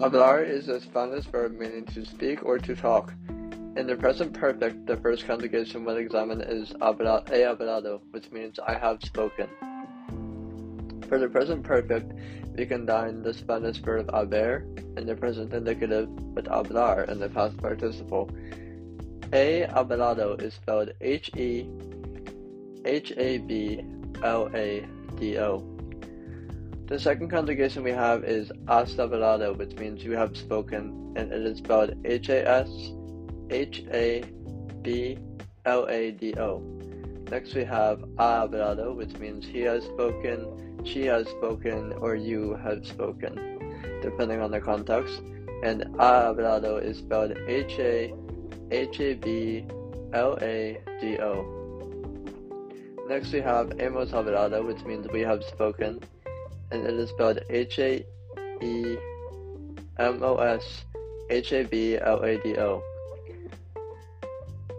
Hablar is a Spanish verb meaning to speak or to talk. In the present perfect, the first conjugation we'll examine is he hablado, which means I have spoken. For the present perfect, we combine the Spanish verb haber in the present indicative with hablar in the past participle. He hablado is spelled H E H A B L A D O. The second conjugation we have is has hablado, which means you have spoken, and it is spelled H A S H A B L A D O. Next we have ha hablado, which means he has spoken, she has spoken, or you have spoken, depending on the context. And ha hablado is spelled H A H A B L A D O. Next we have hemos hablado, which means we have spoken, and it is spelled H A E M O S H A B L A D O.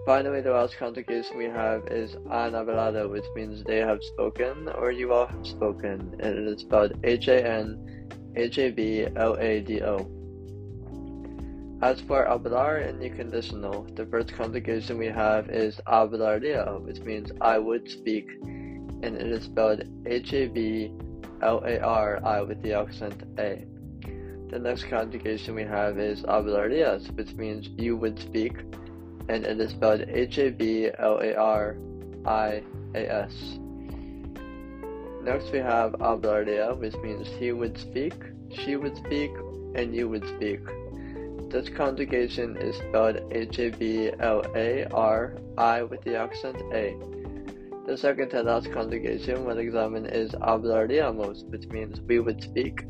Finally, the last conjugation we have is han hablado, which means they have spoken or you all have spoken, and it is spelled H A N H A B L A D O. As for hablar in the conditional, the first conjugation we have is hablaría, which means I would speak, and it is spelled H A B L A R I with the accent A. The next conjugation we have is hablarías, which means you would speak, and it is spelled H A B L A R I A S. Next we have hablaría, which means he would speak, she would speak, and you would speak. This conjugation is spelled H A B L A R I with the accent A. The second to last conjugation when examined is hablaríamos, which means we would speak,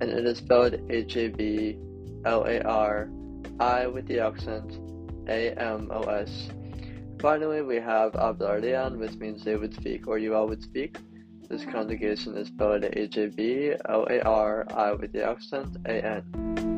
and it is spelled H A B L A R I with the accent A M O S. Finally, we have hablarían, which means they would speak or you all would speak. This conjugation is spelled H A B L A R I with the accent A N.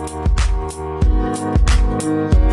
Thank you.